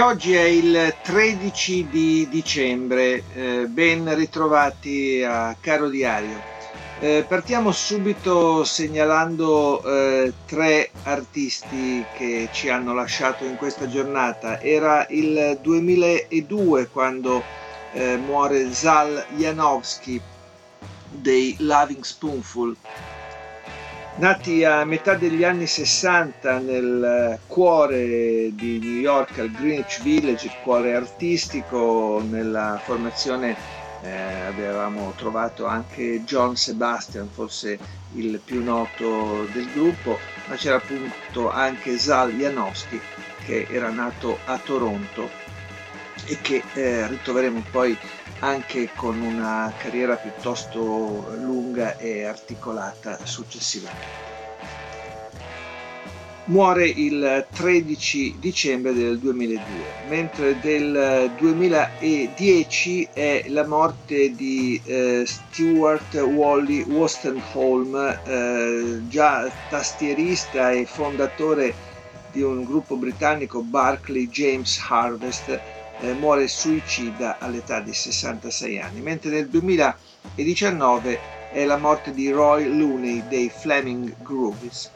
Oggi è il 13 di dicembre, eh, ben ritrovati a Caro Diario. Eh, partiamo subito segnalando eh, tre artisti che ci hanno lasciato in questa giornata. Era il 2002 quando eh, muore Zal Janowski dei Loving Spoonful Nati a metà degli anni 60 nel cuore di New York, al Greenwich Village, il cuore artistico, nella formazione eh, avevamo trovato anche John Sebastian, forse il più noto del gruppo, ma c'era appunto anche Zal Janowski che era nato a Toronto e che eh, ritroveremo poi anche con una carriera piuttosto lunga e articolata successivamente. Muore il 13 dicembre del 2002, mentre del 2010 è la morte di eh, Stuart Wally Wostenholm, eh, già tastierista e fondatore di un gruppo britannico Barclay James Harvest, eh, muore suicida all'età di 66 anni, mentre nel 2019 è la morte di Roy Looney dei Fleming Groovies.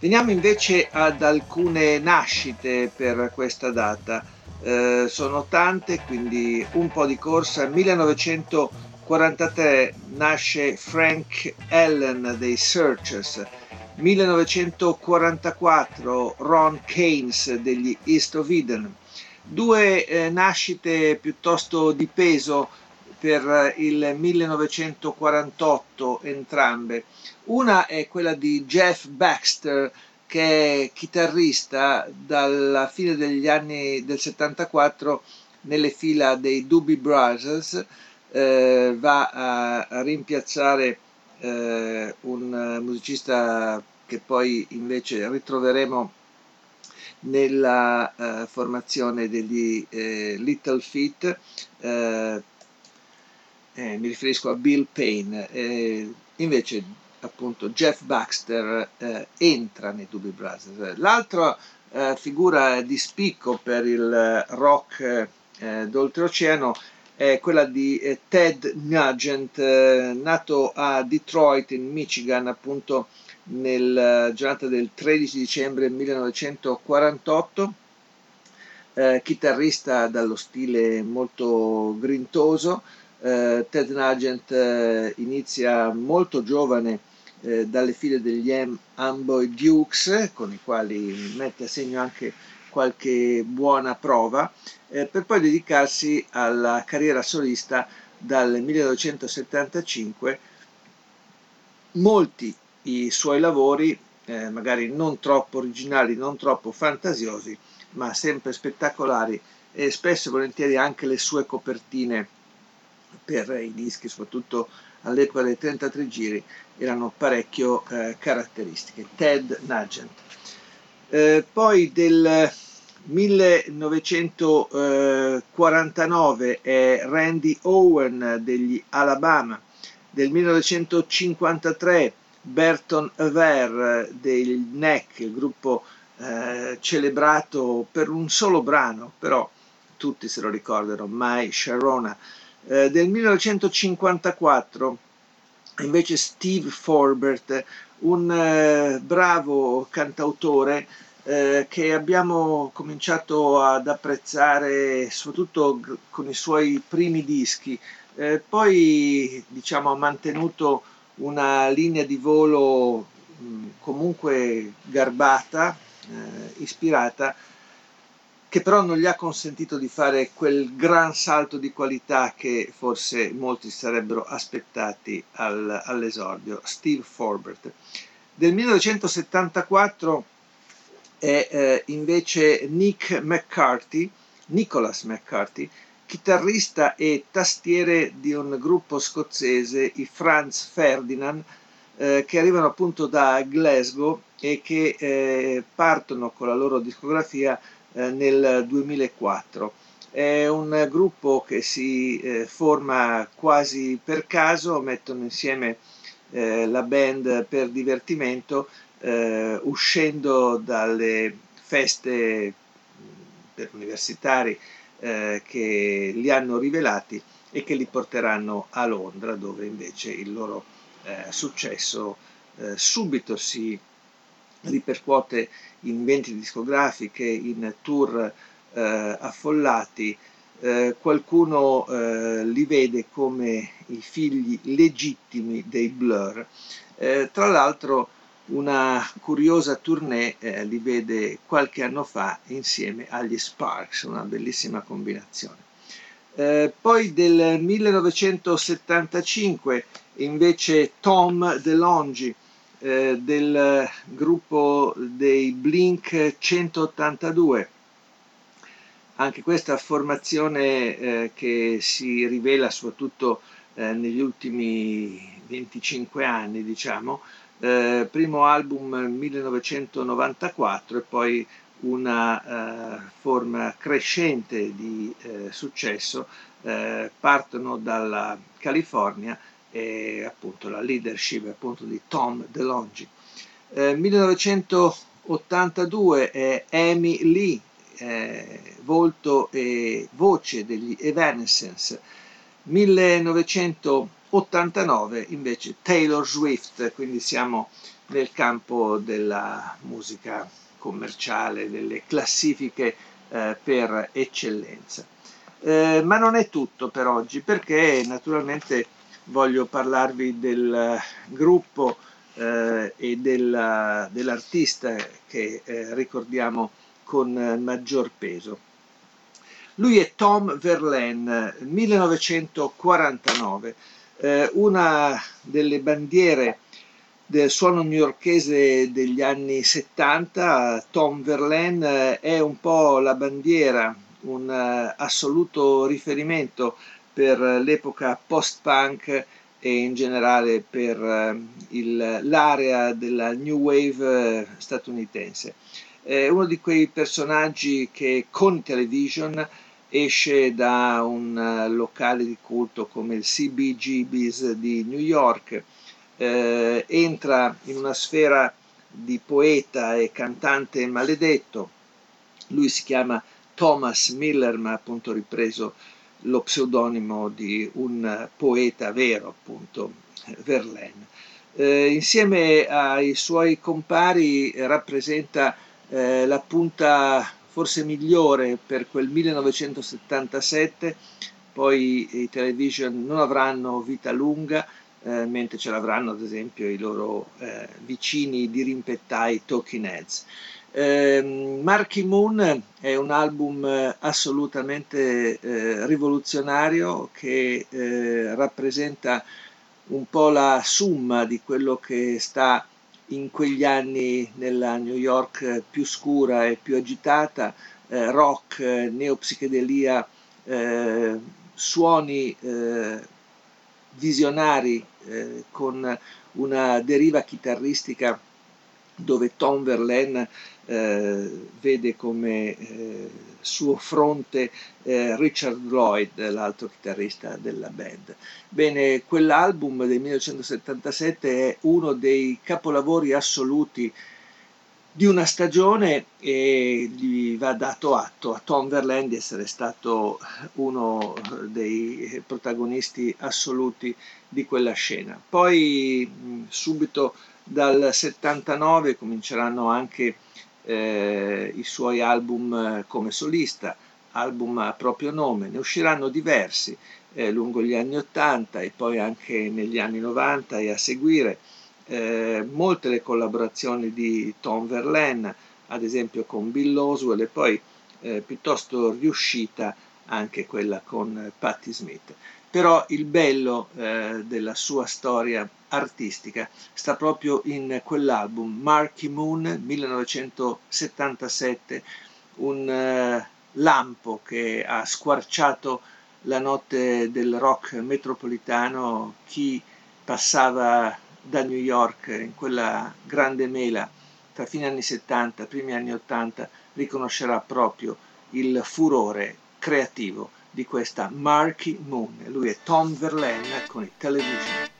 Veniamo invece ad alcune nascite per questa data. Eh, sono tante, quindi un po' di corsa. 1943 nasce Frank Allen dei Searchers. 1944 Ron Keynes degli East of Eden due eh, nascite piuttosto di peso per il 1948 entrambe. Una è quella di Jeff Baxter che è chitarrista dalla fine degli anni del 74 nelle fila dei Doobie Brothers, eh, va a, a rimpiazzare eh, un musicista che poi invece ritroveremo nella eh, formazione degli eh, Little Feet, eh, eh, mi riferisco a Bill Payne, eh, invece appunto Jeff Baxter entra nei Doobie Brothers. L'altra figura di spicco per il rock d'oltreoceano è quella di Ted Nugent, nato a Detroit in Michigan appunto nella giornata del 13 dicembre 1948, eh, chitarrista dallo stile molto grintoso. Eh, Ted Nugent eh, inizia molto giovane eh, dalle file degli Amboy Dukes, con i quali mette a segno anche qualche buona prova, eh, per poi dedicarsi alla carriera solista dal 1975. Molti i suoi lavori, eh, magari non troppo originali, non troppo fantasiosi, ma sempre spettacolari e spesso e volentieri anche le sue copertine per i dischi, soprattutto all'epoca dei 33 giri, erano parecchio eh, caratteristiche. Ted Nugent. Eh, poi del 1949 è Randy Owen degli Alabama, del 1953 Berton Aver del NEC, il gruppo eh, celebrato per un solo brano, però tutti se lo ricordano, My Sharona. Eh, del 1954 invece Steve Forbert, un eh, bravo cantautore eh, che abbiamo cominciato ad apprezzare soprattutto con i suoi primi dischi, eh, poi diciamo ha mantenuto una linea di volo comunque garbata, eh, ispirata, che però non gli ha consentito di fare quel gran salto di qualità che forse molti sarebbero aspettati al, all'esordio. Steve Forbert. Del 1974 è eh, invece Nick McCarthy, Nicholas McCarthy, chitarrista e tastiere di un gruppo scozzese, i Franz Ferdinand, eh, che arrivano appunto da Glasgow e che eh, partono con la loro discografia eh, nel 2004. È un gruppo che si eh, forma quasi per caso, mettono insieme eh, la band per divertimento, eh, uscendo dalle feste per universitari eh, che li hanno rivelati e che li porteranno a Londra, dove invece il loro eh, successo eh, subito si ripercuote in vendite discografiche, in tour eh, affollati. Eh, qualcuno eh, li vede come i figli legittimi dei Blur. tra l'altro una curiosa tournée eh, li vede qualche anno fa insieme agli Sparks, una bellissima combinazione. Eh, poi del 1975 invece Tom DeLonge eh, del gruppo dei Blink 182, anche questa formazione eh, che si rivela soprattutto eh, negli ultimi 25 anni, diciamo, eh, primo album 1994 e poi una eh, forma crescente di eh, successo, eh, partono dalla California e appunto la leadership appunto di Tom DeLonge. 1982 è Amy Lee, eh, volto e voce degli Evanescence. 1900 89 invece Taylor Swift, quindi siamo nel campo della musica commerciale, delle classifiche eh, per eccellenza. Eh, ma non è tutto per oggi perché naturalmente voglio parlarvi del gruppo eh, e della, dell'artista che eh, ricordiamo con maggior peso. Lui è Tom Verlaine, 1949 eh, una delle bandiere del suono newyorchese degli anni 70, Tom Verlaine, è un po' la bandiera, un uh, assoluto riferimento per l'epoca post-punk e in generale per uh, il, l'area della new wave statunitense. È uno di quei personaggi che con television esce da un eh, locale di culto come il CBGB's di New York, eh, entra in una sfera di poeta e cantante maledetto, lui si chiama Thomas Miller, ma appunto ripreso lo pseudonimo di un poeta vero, appunto Verlaine. Eh, insieme ai suoi compari rappresenta eh, la punta forse migliore per quel 1977, poi i television non avranno vita lunga, eh, mentre ce l'avranno ad esempio i loro eh, vicini dirimpettai Talking Heads. Eh, Marky Moon è un album assolutamente eh, rivoluzionario che eh, rappresenta un po' la summa di quello che sta in quegli anni nella New York più scura e più agitata, eh, rock, neopsichedelia, eh, suoni eh, visionari eh, con una deriva chitarristica dove Tom Verlaine eh, vede come eh, suo fronte eh, Richard Lloyd, l'altro chitarrista della band. Bene, quell'album del 1977 è uno dei capolavori assoluti di una stagione e gli va dato atto a Tom Verlaine di essere stato uno dei protagonisti assoluti di quella scena. Poi subito dal 79 cominceranno anche eh, i suoi album eh, come solista, album a proprio nome, ne usciranno diversi eh, lungo gli anni 80 e poi anche negli anni 90 e a seguire eh, molte le collaborazioni di Tom Verlaine, ad esempio con Bill Oswell e poi eh, piuttosto riuscita anche quella con Patti Smith. Però il bello eh, della sua storia artistica sta proprio in quell'album, Marky Moon 1977, un uh, lampo che ha squarciato la notte del rock metropolitano, chi passava da New York in quella grande mela tra fine anni 70 e primi anni 80 riconoscerà proprio il furore creativo di questa Marky Moon. Lui è Tom Verlaine con i Television.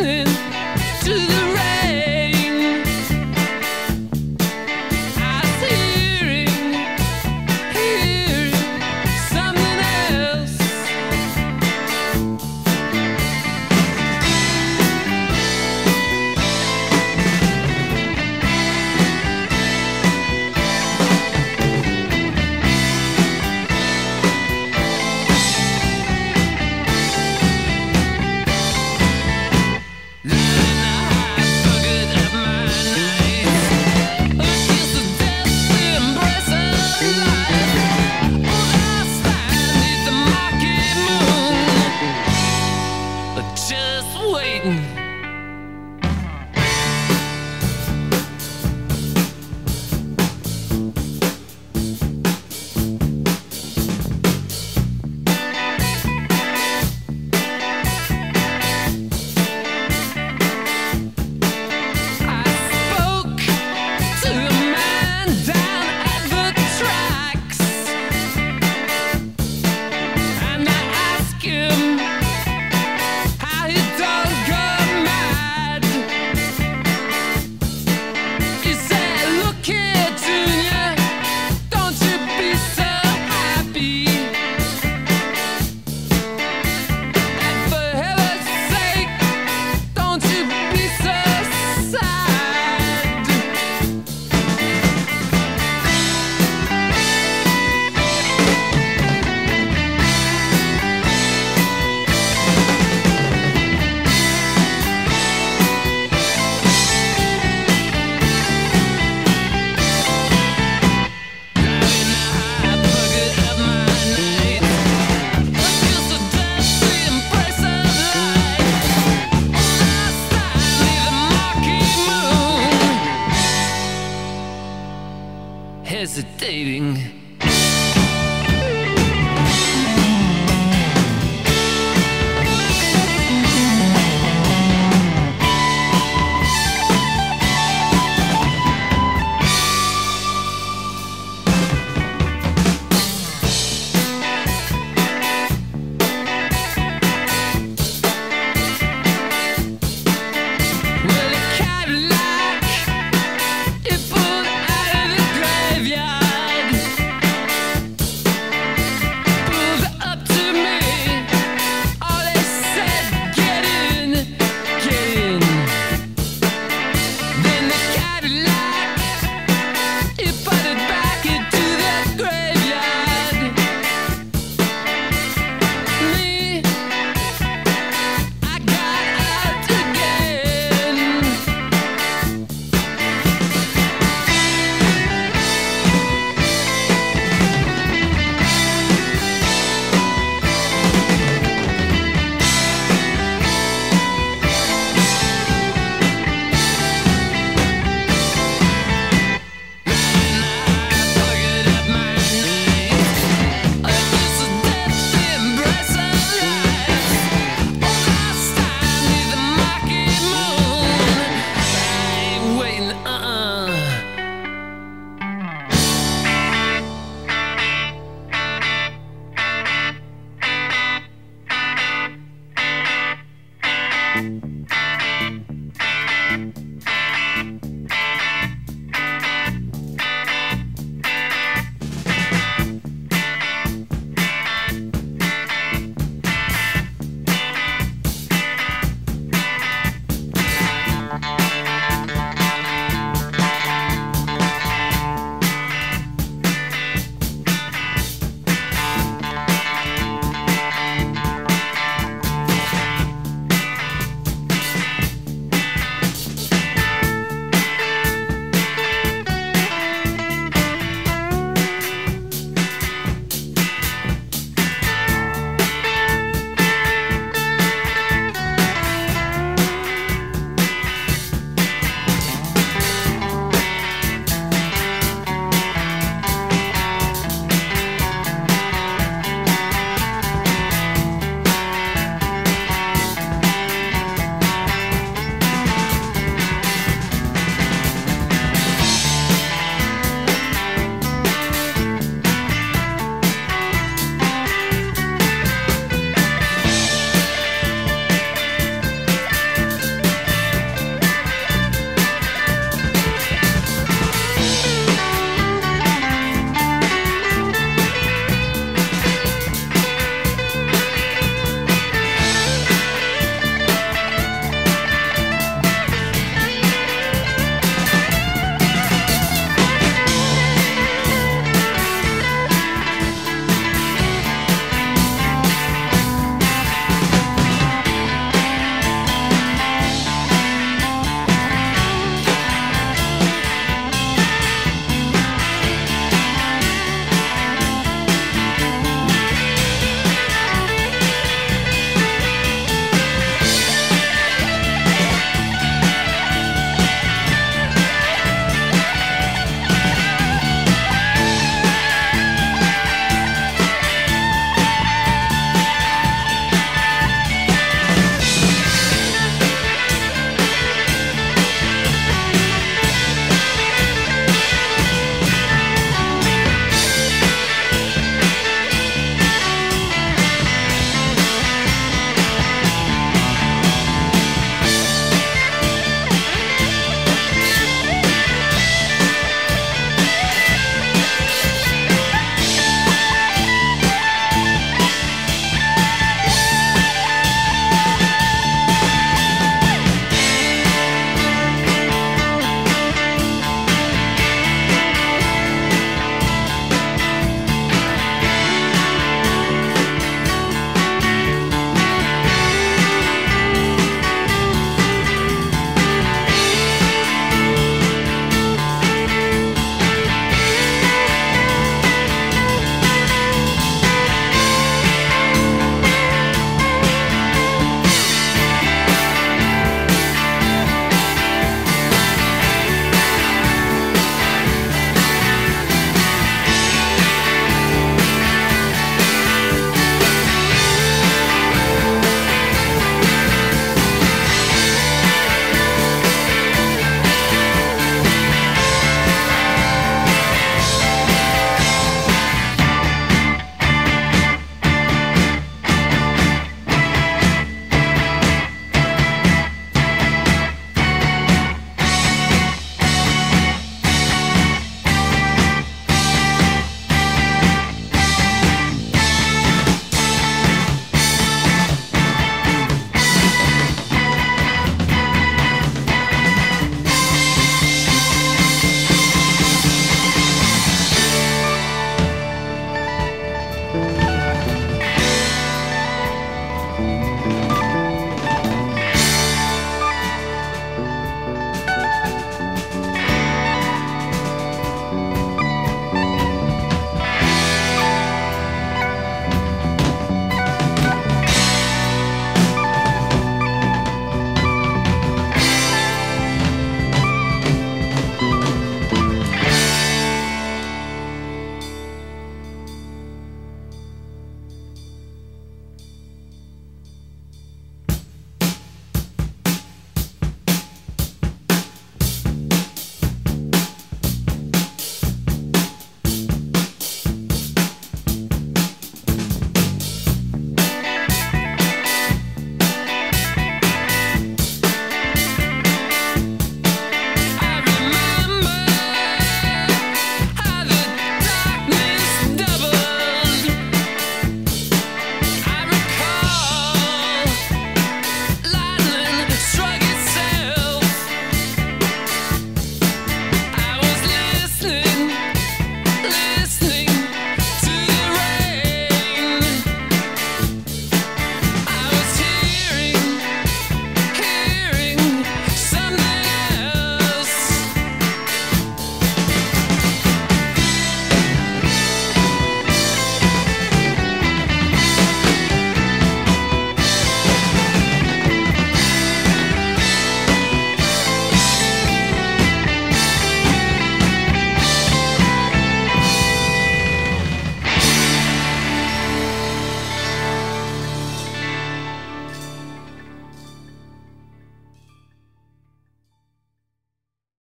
nothing fascinating.